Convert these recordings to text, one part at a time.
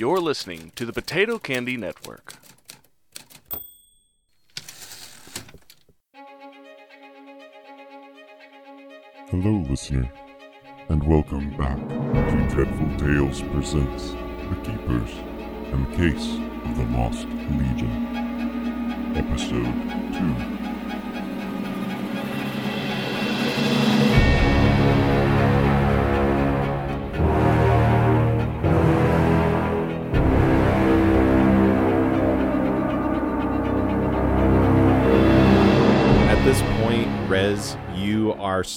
You're listening to the Potato Candy Network. Hello, listener, and welcome back to Dreadful Tales Presents The Keepers and Case of the Lost Legion, Episode 2.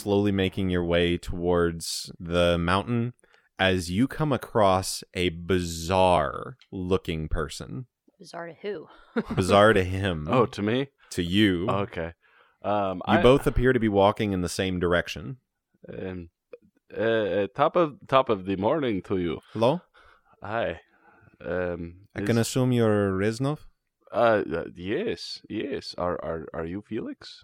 Slowly making your way towards the mountain as you come across a bizarre looking person. Bizarre to who? Bizarre to him. Oh, to me? to you. Okay. Um, you I, both appear to be walking in the same direction. Um, uh, top of top of the morning to you. Hello? Hi. Um, I is- can assume you're Reznov? Uh, uh, yes, yes. Are are are you Felix?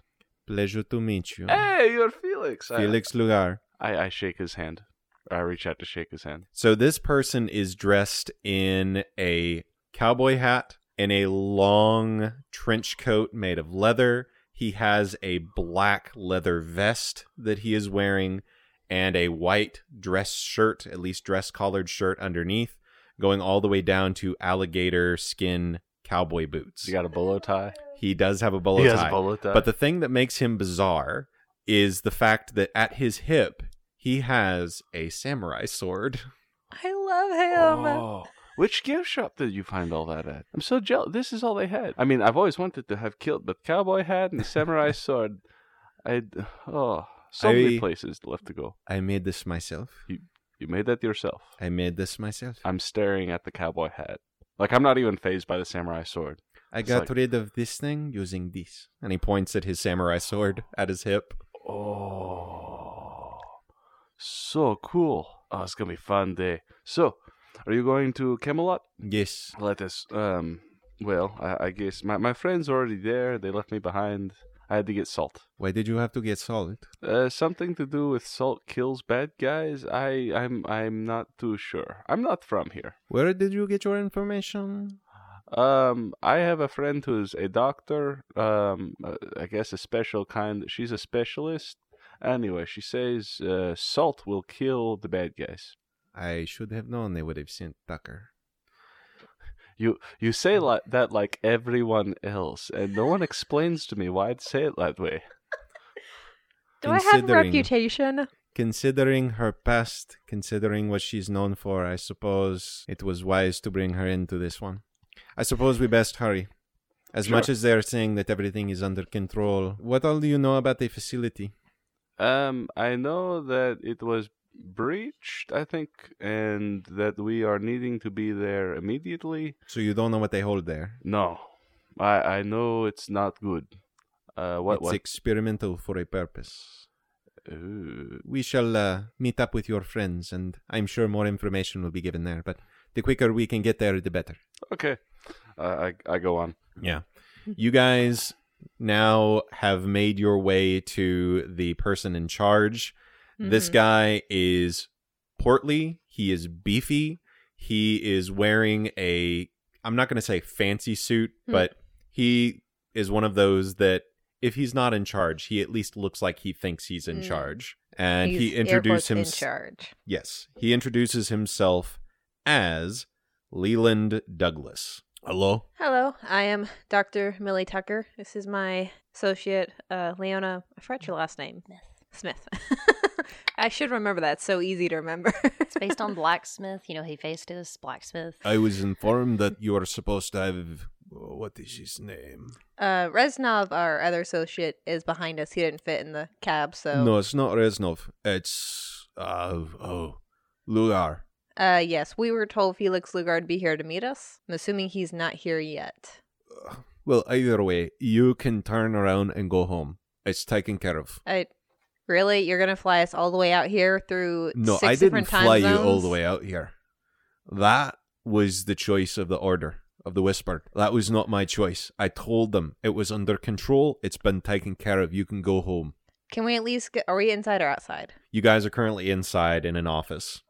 Pleasure to meet you. Hey, you're Felix. Felix Lugar. I, I shake his hand. I reach out to shake his hand. So this person is dressed in a cowboy hat and a long trench coat made of leather. He has a black leather vest that he is wearing and a white dress shirt, at least dress collared shirt underneath, going all the way down to alligator skin cowboy boots. You got a bolo tie. He does have a bolo he has a bolo tie. But the thing that makes him bizarre is the fact that at his hip he has a samurai sword. I love him. Oh, which gift shop did you find all that at? I'm so jealous. This is all they had. I mean, I've always wanted to have kilt, but cowboy hat and samurai sword. I oh, so many places left to go. I made this myself. You made that yourself. I made this myself. I'm staring at the cowboy hat. Like I'm not even phased by the samurai sword. I got like- rid of this thing using this. And he points at his samurai sword at his hip. Oh, so cool. Oh, it's gonna be a fun day. So, are you going to Camelot? Yes. Let us. Um. Well, I, I guess my my friends are already there. They left me behind. I had to get salt. Why did you have to get salt? Uh, something to do with salt kills bad guys. I I'm I'm not too sure. I'm not from here. Where did you get your information? Um, I have a friend who's a doctor. Um, uh, I guess a special kind. She's a specialist. Anyway, she says uh, salt will kill the bad guys. I should have known they would have sent Tucker. You you say like that like everyone else, and no one explains to me why I'd say it that way. Do I have a reputation? Considering her past, considering what she's known for, I suppose it was wise to bring her into this one. I suppose we best hurry. As Sure. much as they're saying that everything is under control, what all do you know about the facility? Um, I know that it was breached, I think, and that we are needing to be there immediately. So you don't know what they hold there. No, I I know it's not good. Uh, what it's what? experimental for a purpose. Ooh. We shall uh, meet up with your friends, and I'm sure more information will be given there. But the quicker we can get there, the better. Okay, I I go on. Yeah. You guys now have made your way to the person in charge. This Mhm. guy is portly, he is beefy, he is wearing a I'm not going to say fancy suit, Hmm. but he is one of those that if he's not in charge, he at least looks like he thinks he's in Mm. charge. And He's he introduces introduced quotes in himself charge. Yes, he introduces himself as Leland Douglas. Hello. Hello, I am Dr. Millie Tucker. This is my associate, uh, Leona. I forgot your last name. Smith. I should remember that. It's so easy to remember. It's based on Blacksmith. You know, he faced us, Blacksmith. I was informed that you are supposed to have what is his name? uh, Reznov, our other associate, is behind us. He didn't fit in the cab, so. No, it's not Reznov. It's uh oh, Lugar. Uh, yes, we were told Felix Lugard be here to meet us. I'm assuming he's not here yet. Well, either way, you can turn around and go home. It's taken care of. I really, you're gonna fly us all the way out here through No, six I didn't fly you all the way out here. That was the choice of the order of the Whisper. That was not my choice. I told them it was under control. It's been taken care of. You can go home. Can we at least get? Are we inside or outside? You guys are currently inside in an office.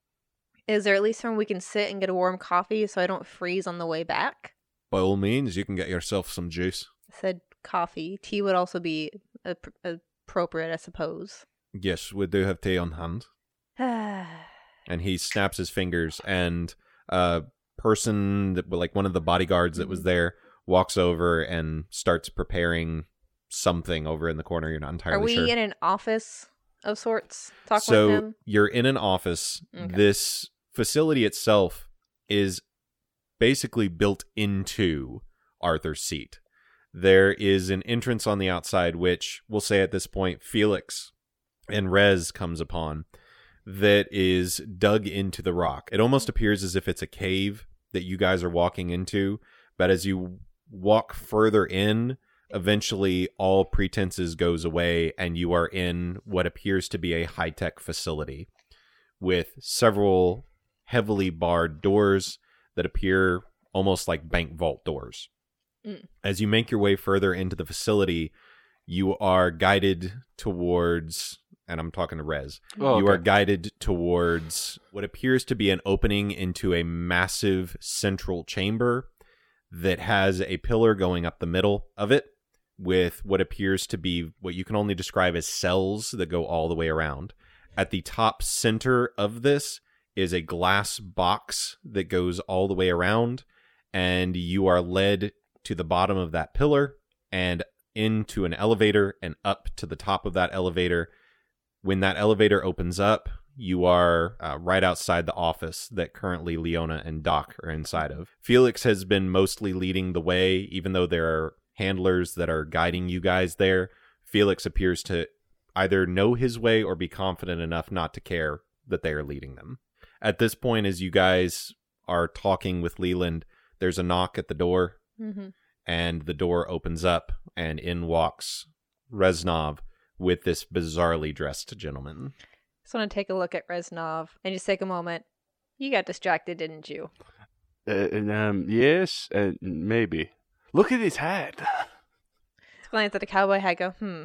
Is there at least somewhere we can sit and get a warm coffee so I don't freeze on the way back? By all means, you can get yourself some juice. I said coffee. Tea would also be ap- appropriate, I suppose. Yes, we do have tea on hand. And he snaps his fingers, and a person, that, like one of the bodyguards that was Mhm. there, walks over and starts preparing something over in the corner. You're not entirely Are we sure. in an office of sorts? Talking so with him? you're in an office. Okay. This facility itself is basically built into Arthur's seat. There is an entrance on the outside, which we'll say at this point Felix and Rez comes upon, that is dug into the rock. It almost appears as if it's a cave that you guys are walking into, but as you walk further in, eventually all pretenses goes away and you are in what appears to be a high-tech facility with several heavily barred doors that appear almost like bank vault doors. Mm. As you make your way further into the facility, you are guided towards and I'm talking to Rez. Oh, You okay. are guided towards what appears to be an opening into a massive central chamber that has a pillar going up the middle of it with what appears to be what you can only describe as cells that go all the way around. At the top center of this is a glass box that goes all the way around, and you are led to the bottom of that pillar and into an elevator and up to the top of that elevator. When that elevator opens up, you are uh, right outside the office that currently Leona and Doc are inside of. Felix has been mostly leading the way, even though there are handlers that are guiding you guys there. Felix appears to either know his way or be confident enough not to care that they are leading them. At this point, as you guys are talking with Leland, there's a knock at the door, Mm-hmm. and the door opens up, and in walks Reznov with this bizarrely dressed gentleman. Just want to take a look at Reznov and just take a moment. You got distracted, didn't you? Uh, and, um, yes, uh, maybe. Look at his hat. Just glance at the cowboy hat. Go, hmm.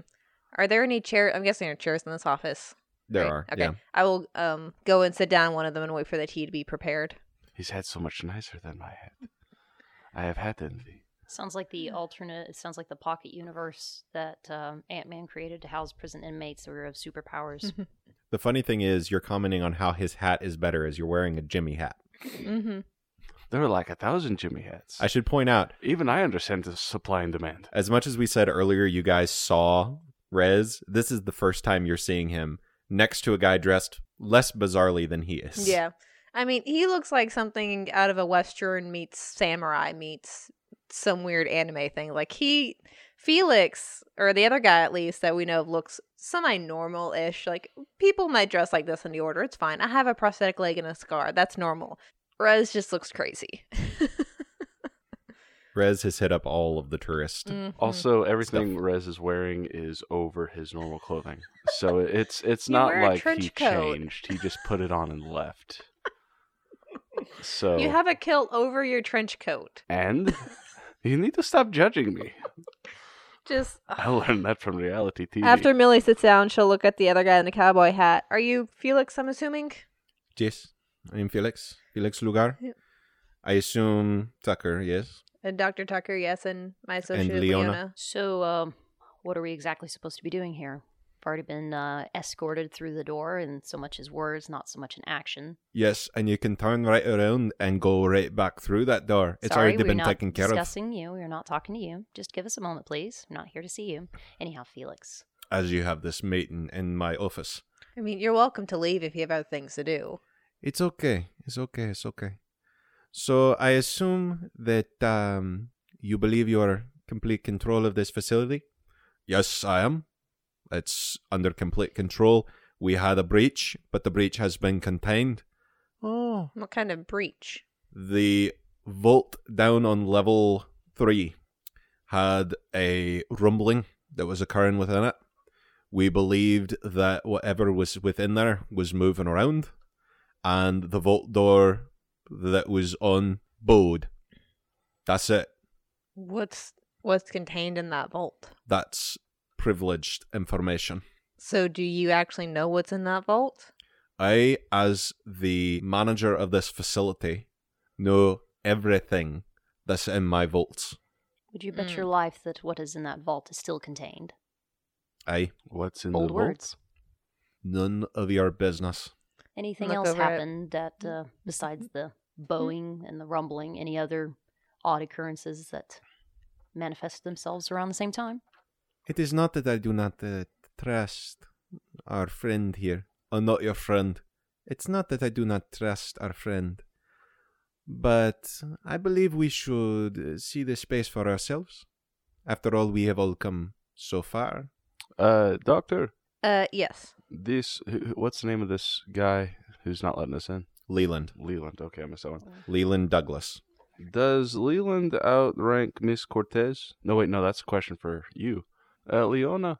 Are there any chairs? I'm guessing there are chairs in this office. There Right, are, Okay. yeah. I will um go and sit down one of them and wait for the tea to be prepared. His hat's so much nicer than my hat. I have hat envy. Sounds like the alternate. It sounds like the pocket universe that um, Ant Man created to house prison inmates who are of superpowers. The funny thing is, you're commenting on how his hat is better as you're wearing a Jimmy hat. mm-hmm. There are like a thousand Jimmy hats. I should point out, Even I understand the supply and demand. as much as we said earlier, you guys saw Rez, this is the first time you're seeing him next to a guy dressed less bizarrely than he is. Yeah. I mean, he looks like something out of a western meets samurai meets some weird anime thing. Like he Felix or the other guy at least that we know looks semi normal ish. Like people might dress like this in the order. It's fine. I have a prosthetic leg and a scar. That's normal. Rez just looks crazy. Rez has hit up all of the tourists. Mhm. Also, everything Rez is wearing is over his normal clothing, so it's it's not like he coat. changed. He just put it on and left. So you have a kilt over your trench coat. and you need to stop judging me. Just I learned that from reality TV. after Millie sits down, she'll look at the other guy in the cowboy hat. Are you Felix? I'm assuming. Yes, I'm Felix. Felix Lugar. Yeah. I assume Tucker, yes. And Dr. Tucker, yes, and my associate Leona. Leona. So, um, what are we exactly supposed to be doing here? I've already been uh, escorted through the door, and so much as words, not so much in action. Yes, and you can turn right around and go right back through that door. It's Sorry, already been taken care of. We're not discussing you. We're not talking to you. Just give us a moment, please. I'm not here to see you. Anyhow, Felix. As you have this meeting in my office. I mean, you're welcome to leave if you have other things to do. It's okay. It's okay. It's okay. So I assume that um, you believe you are complete control of this facility. Yes, I am. It's under complete control. We had a breach, but the breach has been contained. Oh, What kind of breach? the vault down on level three had a rumbling that was occurring within it. We believed that whatever was within there was moving around, and the vault door that was on board. That's it. What's what's contained in that vault? That's privileged information. So, do you actually know what's in that vault? I, as the manager of this facility, know everything that's in my vaults. Would you bet Mm. your life that what is in that vault is still contained? I, What's in Bold the words. vaults? none of your business. Anything Look else over it. happened that, uh, besides the bowing and the rumbling, any other odd occurrences that manifested themselves around the same time? It is not that I do not uh, trust our friend here, or not your friend. It's not that I do not trust our friend. But I believe we should uh, see the space for ourselves. After all, we have all come so far. Uh, doctor, Uh, yes. This who- who- what's the name of this guy who's not letting us in? Leland. Leland. Okay, I missed that one. Leland Douglas. Does Leland outrank Miss Cortez? No, wait, no, that's a question for you. Uh, Leona,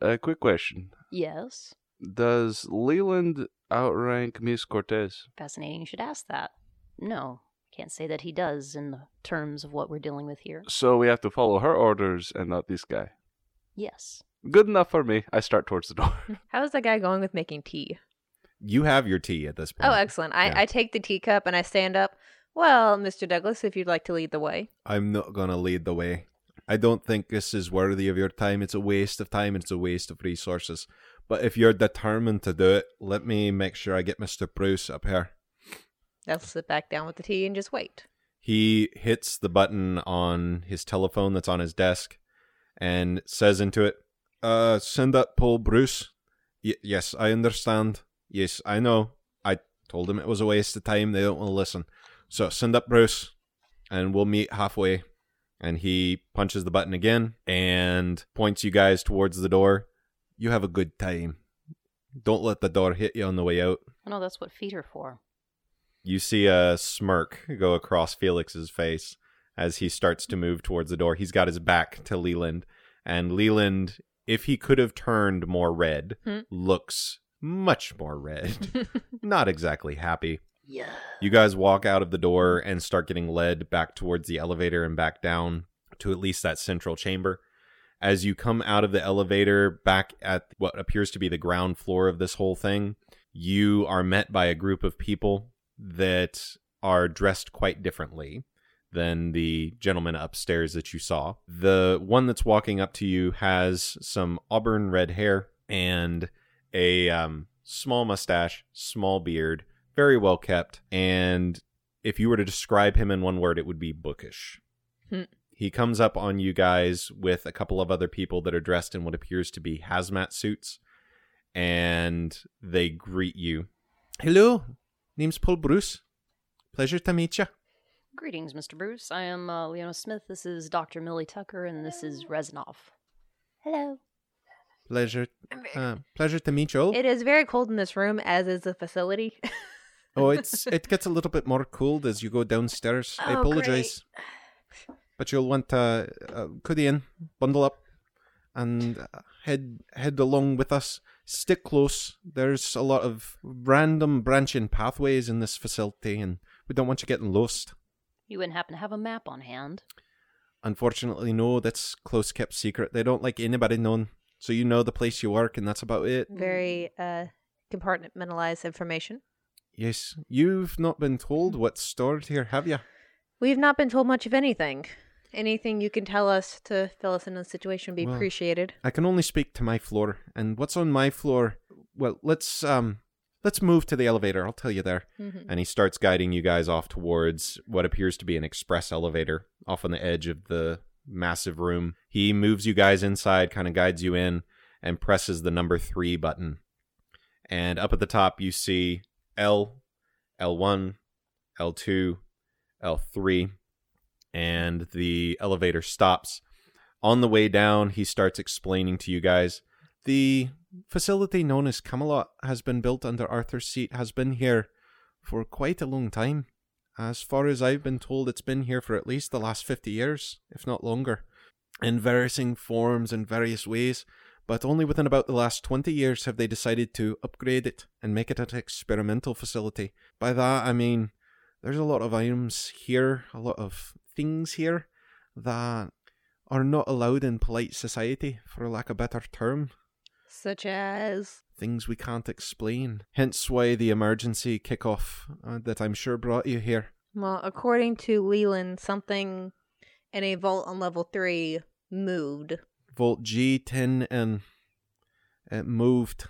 a quick question. Yes. Does Leland outrank Miss Cortez? Fascinating you should ask that. No, can't say that he does in the terms of what we're dealing with here. So we have to follow her orders and not this guy. Yes. Good enough for me. I start towards the door. How's the guy going with making tea? You have your tea at this point. Oh, excellent. I, Yeah. I take the teacup and I stand up. Well, Mr. Douglas, if you'd like to lead the way. I'm not going to lead the way. I don't think this is worthy of your time. It's a waste of time and it's a waste of resources. But if you're determined to do it, let me make sure I get Mr. Bruce up here. I'll sit back down with the tea and just wait. He hits the button on his telephone that's on his desk and says into it, uh, send up Paul Bruce. Y- yes, I understand. Yes, I know. I told him it was a waste of time. They don't want to listen. So send up Bruce and we'll meet halfway. And he punches the button again and points you guys towards the door. You have a good time. Don't let the door hit you on the way out. I know that's what feet are for. You see a smirk go across Felix's face as he starts to move towards the door. He's got his back to Leland, and Leland, if he could have turned more red, Hmm. looks much more red. Not exactly happy. Yeah. You guys walk out of the door and start getting led back towards the elevator and back down to at least that central chamber. As you come out of the elevator back at what appears to be the ground floor of this whole thing, you are met by a group of people that are dressed quite differently than the gentleman upstairs that you saw. The one that's walking up to you has some auburn red hair and a um, small mustache, small beard, very well kept, and if you were to describe him in one word, it would be bookish. Hmm. He comes up on you guys with a couple of other people that are dressed in what appears to be hazmat suits, and they greet you. Hello, name's Paul Bruce. Pleasure to meet you. Greetings, Mr. Bruce. I am uh, Leona Smith. This is Dr. Millie Tucker, and this is Reznov. Hello. Pleasure, uh, pleasure to meet you all. it is very cold in this room, as is the facility. oh, it's it gets a little bit more cold as you go downstairs. I Oh, apologize, but you'll want to uh, cuddy in, bundle up, and uh, head head along with us. Stick close. There's a lot of random branching pathways in this facility, and we don't want you getting lost. You wouldn't happen to have a map on hand? Unfortunately, no. That's close kept secret. They don't like anybody knowing. So you know the place you work, and that's about it. very uh, compartmentalized information. Yes, you've not been told what's stored here, have you? We've not been told much of anything. Anything you can tell us to fill us in on the situation would be Well, appreciated. I can only speak to my floor, and what's on my floor? Well, let's um, let's move to the elevator. I'll tell you there. Mhm. And he starts guiding you guys off towards what appears to be an express elevator off on the edge of the massive room. He moves you guys inside, kind of guides you in, and presses the number three button. And up at the top, you see L, L1, L2, L3, and the elevator stops. On the way down, he starts explaining to you guys the facility known as Camelot has been built under Arthur's seat, has been here for quite a long time. As far as I've been told, it's been here for at least the last 50 years, if not longer, in varying forms and various ways. But only within about the last 20 years have they decided to upgrade it and make it an experimental facility. By that, I mean there's a lot of items here, a lot of things here that are not allowed in polite society, for lack of a better term. Such as Things we can't explain. Hence why the emergency kickoff uh, that I'm sure brought you here. well, according to Leland, something in a vault on level three moved. Vault G10 and it moved.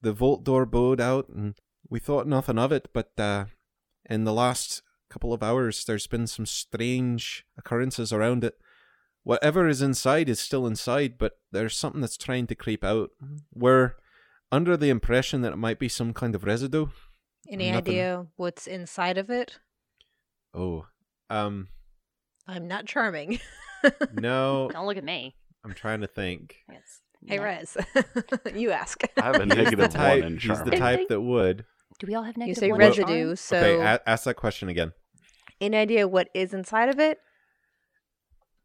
The vault door bowed out and we thought nothing of it, but uh, in the last couple of hours there's been some strange occurrences around it. Whatever is inside is still inside, but there's something that's trying to creep out. We're under the impression that it might be some kind of residue. Any Nothing. idea what's inside of it? Oh. Um I'm not charming. no, Don't look at me. I'm trying to think. It's hey, ne- Rez, you ask. I have a negative the negative one type, in he's the type that would. Do we all have you negative say one in residue, charm? so okay, a- ask that question again. any idea what is inside of it?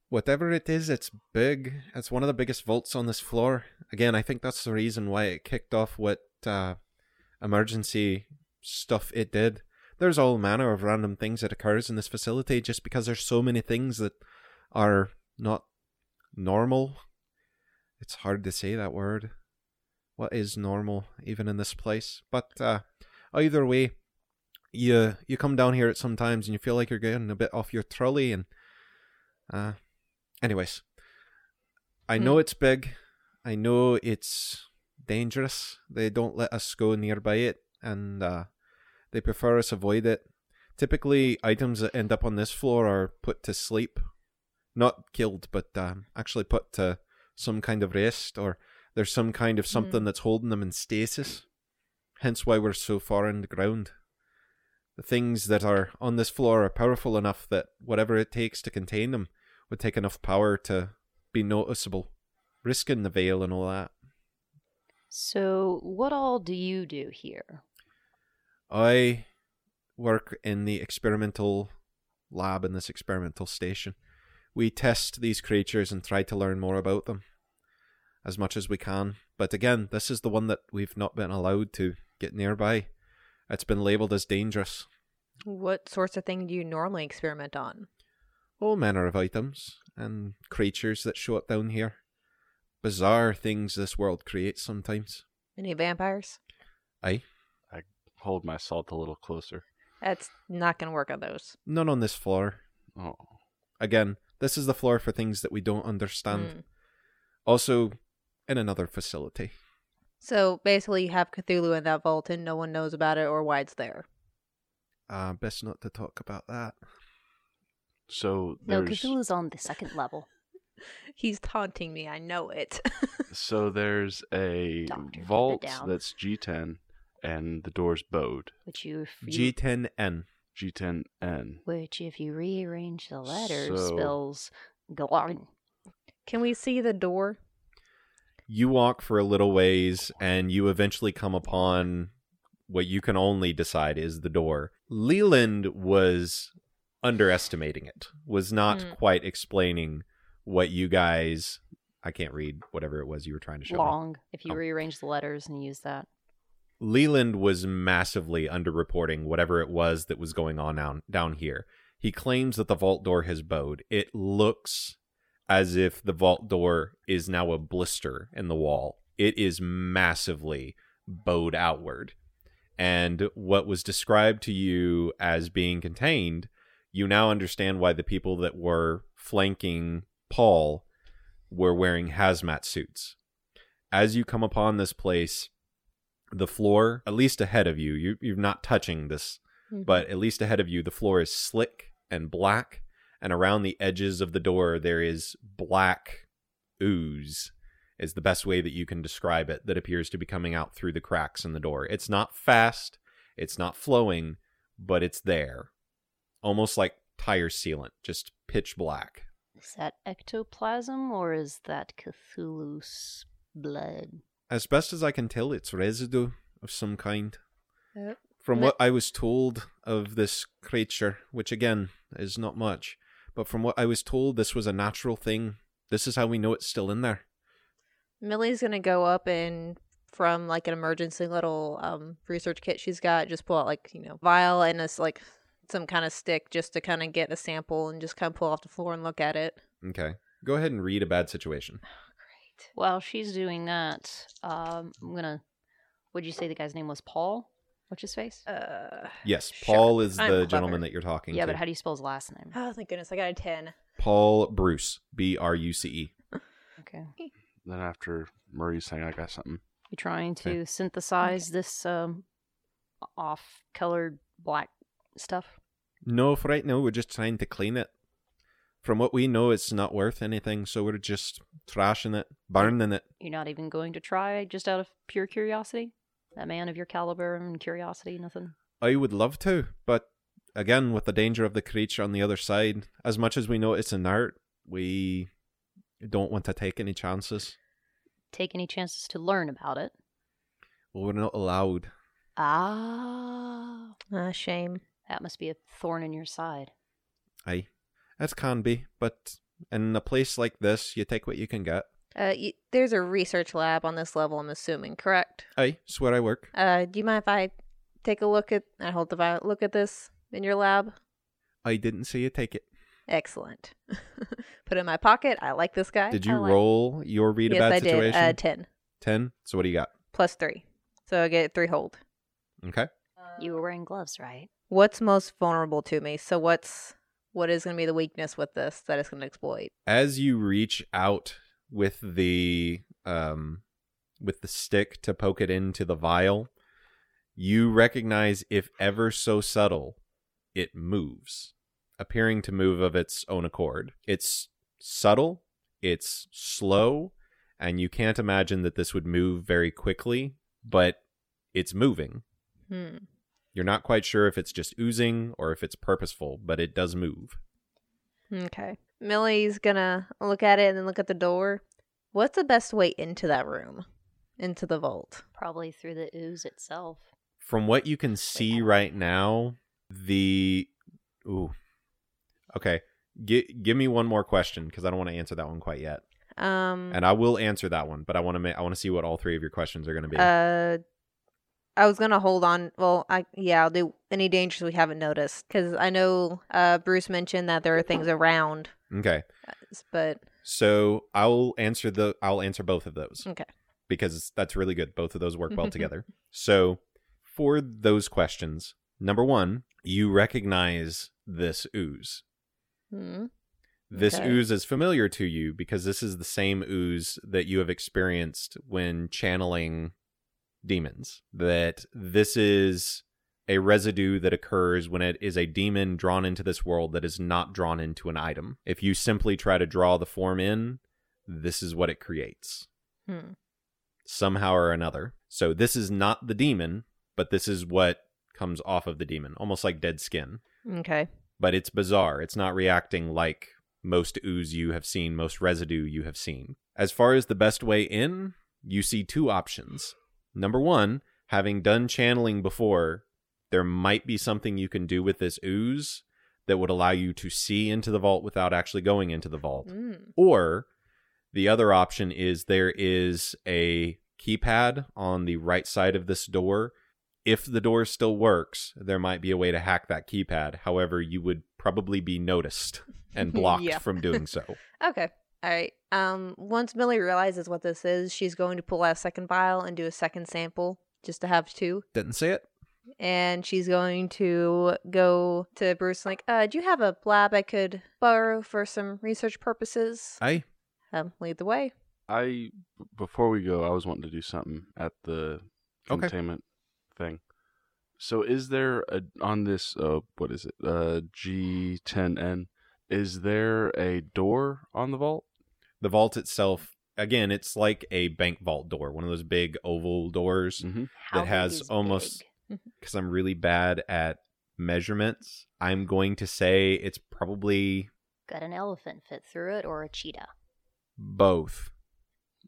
Whatever it is, it's big. It's one of the biggest vaults on this floor. Again, I think that's the reason why it kicked off what uh, emergency stuff it did. There's all manner of random things that occurs in this facility just because there's so many things that are not normal. It's hard to say that word. What is normal even in this place? But uh, either way, you you come down here at some times and you feel like you're getting a bit off your trolley and uh anyways i know it's big. I know it's dangerous. They don't let us go nearby it and uh they prefer us avoid it. Typically items that end up on this floor are put to sleep. Not killed but um, actually put to some kind of rest or there's some kind of something that's holding them in stasis. Hence why we're so far underground the things that are on this floor are powerful enough that whatever it takes to contain them would take enough power to be noticeable, risking the veil and all that. So, what all do you do here? I work in the experimental lab in this experimental station. We test these creatures and try to learn more about them as much as we can. But again, this is the one that we've not been allowed to get nearby. It's been labeled as dangerous. What sorts of thing do you normally experiment on? All manner of items and creatures that show up down here. Bizarre things this world creates sometimes. Any vampires? Aye, I Hold my salt a little closer. That's not going to work on those. none on this floor. Oh, Again, this is the floor for things that we don't understand. Mm. Also, in another facility. So basically, you have Cthulhu in that vault, and no one knows about it or why it's there. Uh, best not to talk about that. So No, there's Cthulhu's on the second level. He's taunting me. I know it. so there's a Doctor, vault that's G10 and the door's bowed. Which you, you G10N. G10N. which if you rearrange the letters So- spells Glorn. Can we see the door? You walk for a little ways and you eventually come upon what you can only decide is the door. Leland was underestimating it, was not Mm. quite explaining what you guys. I can't read whatever it was you were trying to show me. Long. If you Oh. rearrange the letters and use that. Leland was massively underreporting whatever it was that was going on down, down here. He claims that the vault door has bowed. It looks as if the vault door is now a blister in the wall. It is massively bowed outward. And what was described to you as being contained, you now understand why the people that were flanking Paul were wearing hazmat suits. As you come upon this place, the floor, at least ahead of you, you you're not touching this, Mm-hmm. but at least ahead of you, the floor is slick and black, and around the edges of the door there is black ooze. Is the best way that you can describe it that appears to be coming out through the cracks in the door. It's not fast, it's not flowing, but it's there. Almost like tire sealant, just pitch black. Is that ectoplasm or is that Cthulhu's blood? As best as I can tell, it's residue of some kind. Yep. From what I was told of this creature, which again is not much, but from what I was told, this was a natural thing. This is how we know it's still in there. Millie's gonna go up and from like an emergency little um research kit she's got, just pull out like you know vial and this like some kind of stick just to kind of get a sample and just kind of pull off the floor and look at it. Okay. Go ahead and read a bad situation. Great. While she's doing that, um, I'm gonna. Would you say the guy's name was Paul? What's his face? Uh, Yes, Sure. Paul is I'm the clever. gentleman that you're talking to. yeah, to. but how do you spell his last name? oh, thank goodness. I got a 10. Paul Bruce, B R U C E. Okay. Then after Murray's saying, I got something. You're trying to Okay. synthesize this um, off-colored black stuff. No, for right now we're just trying to clean it. From what we know, it's not worth anything, so we're just trashing it, burning it. You're not even going to try just out of pure curiosity. A man of your caliber and curiosity, nothing. I would love to, but again, with the danger of the creature on the other side, as much as we know it's inert, we don't want to take any chances. Take any chances to learn about it. Well, we're not allowed. Ah, Ah, shame. That must be a thorn in your side. Aye, that can be, but in a place like this, you take what you can get. Uh, y- there's a research lab on this level, I'm assuming, correct? Aye, it's where I work. Uh, do you mind if I take a look at, I hold the vial, look at this in your lab? I didn't see you take it. Excellent. Put it in my pocket. I like this guy. Did you like- roll your read a yes, bad I situation? did. Uh, 10 Ten. So what do you got? plus 3. So I get 3 hold. Okay. You were wearing gloves, right? What's most vulnerable to me? So what's what is going to be the weakness with this that it's going to exploit? As you reach out with the um with the stick to poke it into the vial, you recognize if ever so subtle, it moves, appearing to move of its own accord. It's subtle, it's slow, and you can't imagine that this would move very quickly, but it's moving. Hmm. You're not quite sure if it's just oozing or if it's purposeful, but it does move. Okay. Millie's gonna look at it and then look at the door. What's the best way into that room? Into the vault. Probably through the ooze itself. From what you can see right now, the ooh. Okay. G- give me one more question because I don't want to answer that one quite yet. Um And I will answer that one, but I want to ma- I want to see what all three of your questions are going to be. uh I was gonna hold on. Well, I yeah, I'll do any dangers we haven't noticed because I know uh, Bruce mentioned that there are things around, okay. but So I'll answer the I'll answer both of those. Okay. Because that's really good. Both of those work well together. So for those questions, number 1, you recognize this ooze. hmm, This Okay. ooze is familiar to you because this is the same ooze that you have experienced when channeling demons. That this is a residue that occurs when it is a demon drawn into this world that is not drawn into an item. If you simply try to draw the form in, this is what it creates hmm. somehow or another. So this is not the demon, but this is what comes off of the demon, almost like dead skin okay. but it's bizarre. It's not reacting like most ooze you have seen, most residue you have seen. As far as the best way in, you see two options. Number one, having done channeling before, there might be something you can do with this ooze that would allow you to see into the vault without actually going into the vault. Mm. Or the other option is there is a keypad on the right side of this door. If the door still works, there might be a way to hack that keypad. However, you would probably be noticed and blocked Yeah. from doing so. Okay. All right. Um, once Millie realizes what this is, she's going to pull out a second vial and do a second sample just to have two. Didn't see it? And she's going to go to Bruce like, uh, do you have a lab I could borrow for some research purposes? Aye. Um, lead the way. I before we go, I was wanting to do something at the Okay. containment thing. So is there a on this uh what is it? Uh G10N is there a door on the vault? The vault itself, again, it's like a bank vault door, one of those big oval doors. Mm-hmm. That has almost- Because I'm really bad at measurements, I'm going to say it's probably Got an elephant fit through it or a cheetah? both.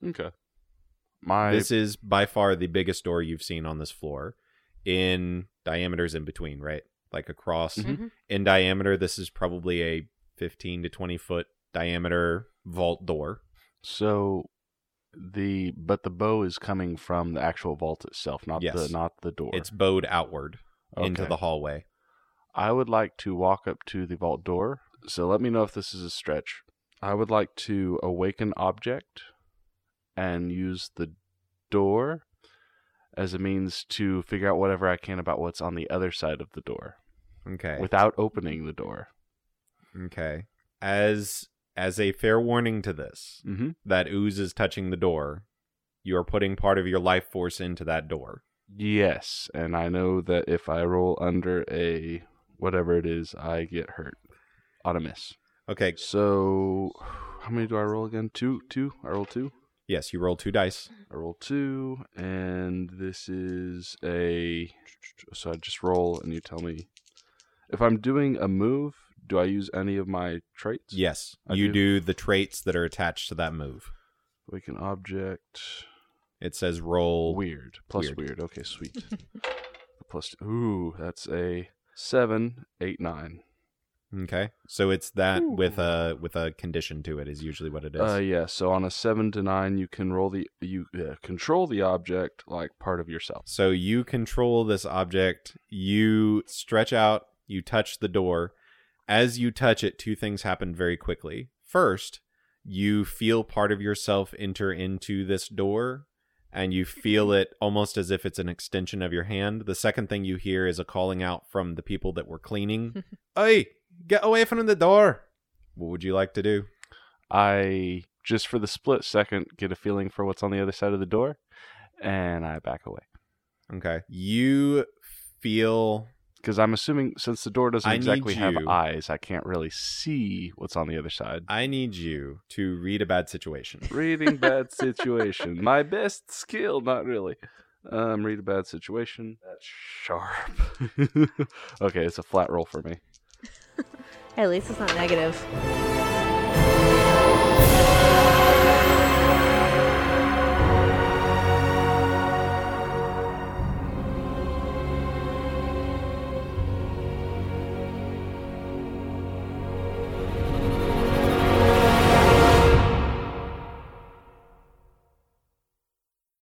Okay. My this is by far the biggest door you've seen on this floor in diameters in between right like across Mhm. Mhm. in diameter this is probably a 15 to 20 foot diameter vault door so the but the bow is coming from the actual vault itself, not Yes. the not the door. it's bowed outward into the hallway I would like to walk up to the vault door. So let me know if this is a stretch. I would like to awaken object and use the door as a means to figure out whatever I can about what's on the other side of the door Okay. without opening the door. okay. As as a fair warning to this, Mm-hmm. that ooze is touching the door. You are putting part of your life force into that door. Yes, and I know that if I roll under a whatever it is, I get hurt on a miss. Okay. So, how many do I roll again? Two, two. I roll two. Yes, you roll two dice. I roll two, and this is a. So I just roll, and you tell me if I'm doing a move. Do I use any of my traits? Yes, I you do. do the traits that are attached to that move. Like an object. It says roll. Weird. Plus Weird. weird. Okay, sweet. Plus. Ooh, that's a seven, eight, nine. Okay, so it's that with a with a condition to it is usually what it is. Uh, yeah. So on a seven to nine, you can roll the you uh, control the object like part of yourself. So you control this object. You stretch out. You touch the door. As you touch it, two things happen very quickly. First, you feel part of yourself enter into this door, and you feel mm-hmm. it almost as if it's an extension of your hand. The second thing you hear is a calling out from the people that were cleaning. hey, get away from the door. What would you like to do? I just for the split second get a feeling for what's on the other side of the door, and I back away Okay. You feel because I'm assuming since the door doesn't I exactly have eyes, I can't really see what's on the other side. I need you to read a bad situation. Reading bad situation, my best skill, not really. Um, read a bad situation. That's sharp. okay, it's a flat roll for me. At least it's not negative.